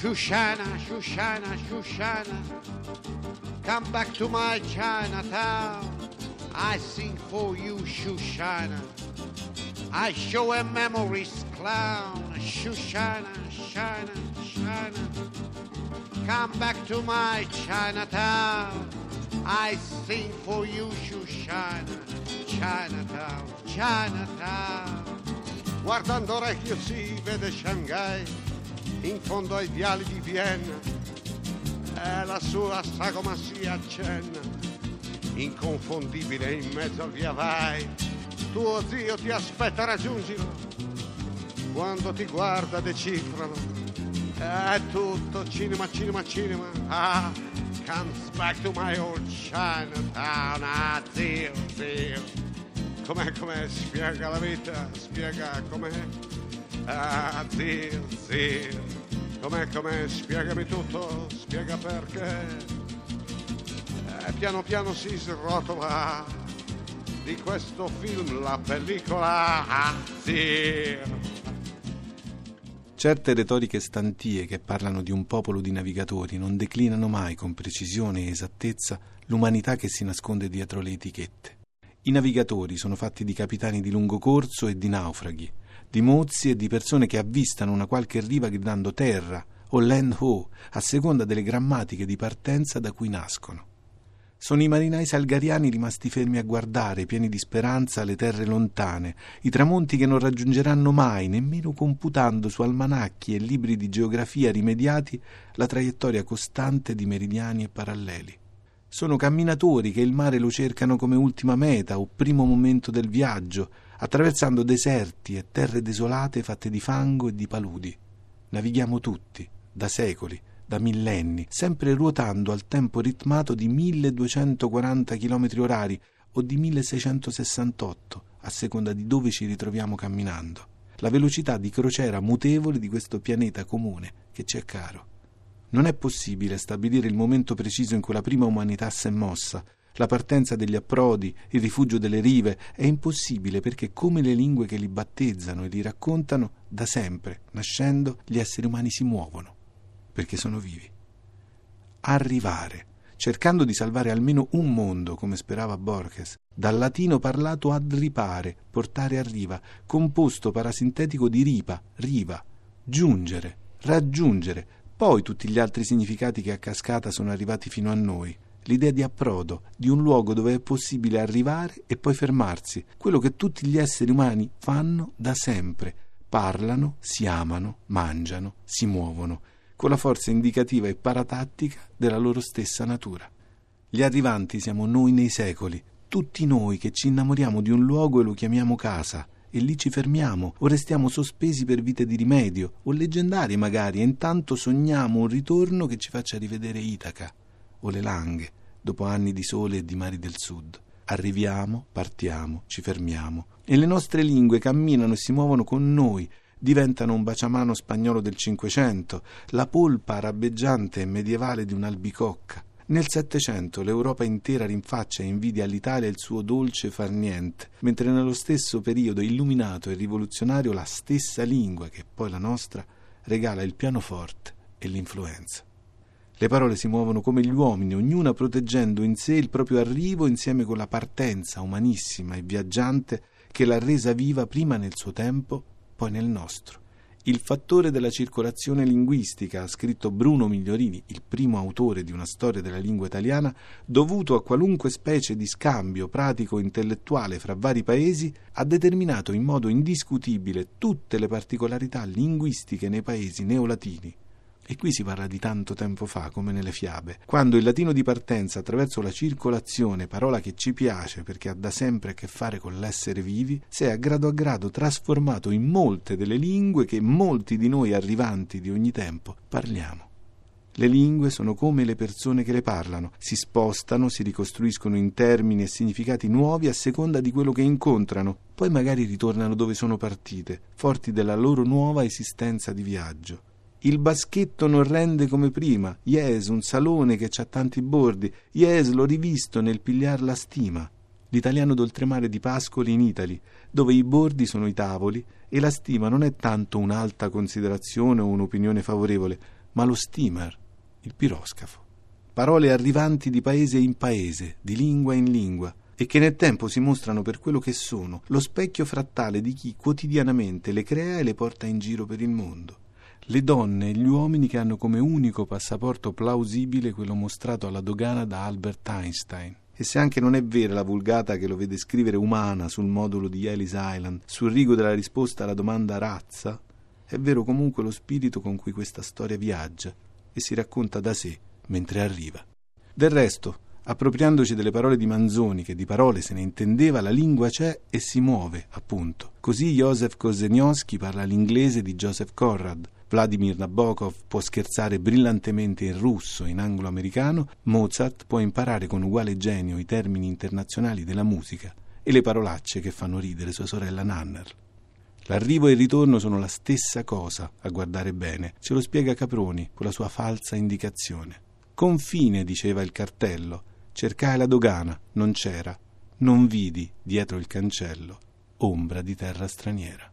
Shoshana, Shoshana, Shoshana, come back to my Chinatown. I sing for you, Shoshana. I show a memories clown. Shoshana, Shana, Shana. Come back to my Chinatown. I sing for you, Shoshana. Chinatown, Chinatown. Guardando orecchio si vede Shanghai in fondo ai viali di Vienna. E la sua sagoma si accenna inconfondibile in mezzo al via vai. Tuo zio ti aspetta raggiungilo. Quando ti guarda decifralo. È tutto cinema cinema cinema. Ah comes back to my old Chinatown. Ah zio zio com'è com'è spiega la vita spiega com'è Ah, zio, zio, com'è, com'è, spiegami tutto, spiega perché. Eh, piano piano si srotola di questo film la pellicola, ah, zio. Certe retoriche stantie che parlano di un popolo di navigatori non declinano mai con precisione e esattezza l'umanità che si nasconde dietro le etichette. I navigatori sono fatti di capitani di lungo corso e di naufraghi, di mozzi e di persone che avvistano una qualche riva gridando terra o land ho, a seconda delle grammatiche di partenza da cui nascono. Sono i marinai salgariani rimasti fermi a guardare, pieni di speranza, le terre lontane, i tramonti che non raggiungeranno mai, nemmeno computando su almanacchi e libri di geografia rimediati la traiettoria costante di meridiani e paralleli. Sono camminatori che il mare lo cercano come ultima meta o primo momento del viaggio, attraversando deserti e terre desolate fatte di fango e di paludi. Navighiamo tutti, da secoli, da millenni, sempre ruotando al tempo ritmato di 1240 km orari o di 1668, a seconda di dove ci ritroviamo camminando. La velocità di crociera mutevole di questo pianeta comune che ci è caro. Non è possibile stabilire il momento preciso in cui la prima umanità si è mossa, la partenza degli approdi, il rifugio delle rive, è impossibile perché come le lingue che li battezzano e li raccontano, da sempre, nascendo, gli esseri umani si muovono, perché sono vivi. Arrivare, cercando di salvare almeno un mondo, come sperava Borges, dal latino parlato ad ripare, portare a riva, composto parasintetico di ripa, riva, giungere, raggiungere, poi tutti gli altri significati che a cascata sono arrivati fino a noi l'idea di approdo, di un luogo dove è possibile arrivare e poi fermarsi, quello che tutti gli esseri umani fanno da sempre. Parlano, si amano, mangiano, si muovono, con la forza indicativa e paratattica della loro stessa natura. Gli arrivanti siamo noi nei secoli, tutti noi che ci innamoriamo di un luogo e lo chiamiamo casa, e lì ci fermiamo o restiamo sospesi per vite di rimedio o leggendari magari e intanto sogniamo un ritorno che ci faccia rivedere Itaca o le langhe, dopo anni di sole e di mari del sud. Arriviamo, partiamo, ci fermiamo e le nostre lingue camminano e si muovono con noi, diventano un baciamano spagnolo del Cinquecento, la polpa arabeggiante e medievale di un'albicocca. Nel Settecento l'Europa intera rinfaccia e invidia all'Italia il suo dolce far niente, mentre nello stesso periodo illuminato e rivoluzionario la stessa lingua, che è poi la nostra, regala il pianoforte e l'influenza. Le parole si muovono come gli uomini, ognuna proteggendo in sé il proprio arrivo insieme con la partenza umanissima e viaggiante che l'ha resa viva prima nel suo tempo, poi nel nostro. Il fattore della circolazione linguistica, ha scritto Bruno Migliorini, il primo autore di una storia della lingua italiana, dovuto a qualunque specie di scambio pratico-intellettuale fra vari paesi, ha determinato in modo indiscutibile tutte le particolarità linguistiche nei paesi neolatini. E qui si parla di tanto tempo fa, come nelle fiabe, quando il latino di partenza, attraverso la circolazione, parola che ci piace perché ha da sempre a che fare con l'essere vivi, si è a grado a grado trasformato in molte delle lingue che molti di noi arrivanti di ogni tempo parliamo. Le lingue sono come le persone che le parlano, si spostano, si ricostruiscono in termini e significati nuovi a seconda di quello che incontrano, poi magari ritornano dove sono partite, forti della loro nuova esistenza di viaggio. Il baschetto non rende come prima. Yes, un salone che ha tanti bordi. Yes, l'ho rivisto nel pigliar la stima. l'italiano d'oltremare di Pascoli in Italy, dove i bordi sono i tavoli e la stima non è tanto un'alta considerazione o un'opinione favorevole, ma lo steamer, il piroscafo. Parole arrivanti di paese in paese, di lingua in lingua, e che nel tempo si mostrano per quello che sono, lo specchio frattale di chi quotidianamente le crea e le porta in giro per il mondo. Le donne e gli uomini che hanno come unico passaporto plausibile quello mostrato alla dogana da Albert Einstein. E se anche non è vera la vulgata che lo vede scrivere umana sul modulo di Ellis Island, sul rigo della risposta alla domanda razza, è vero comunque lo spirito con cui questa storia viaggia e si racconta da sé mentre arriva. Del resto, appropriandoci delle parole di Manzoni, che di parole se ne intendeva, la lingua c'è e si muove, appunto. Così Joseph Kozenioski parla l'inglese di Joseph Conrad, Vladimir Nabokov può scherzare brillantemente in russo e in anglo-americano, Mozart può imparare con uguale genio i termini internazionali della musica e le parolacce che fanno ridere sua sorella Nanner. L'arrivo e il ritorno sono la stessa cosa, a guardare bene, ce lo spiega Caproni con la sua falsa indicazione. Confine, diceva il cartello, cercai la dogana, non c'era, non vidi, dietro il cancello, ombra di terra straniera.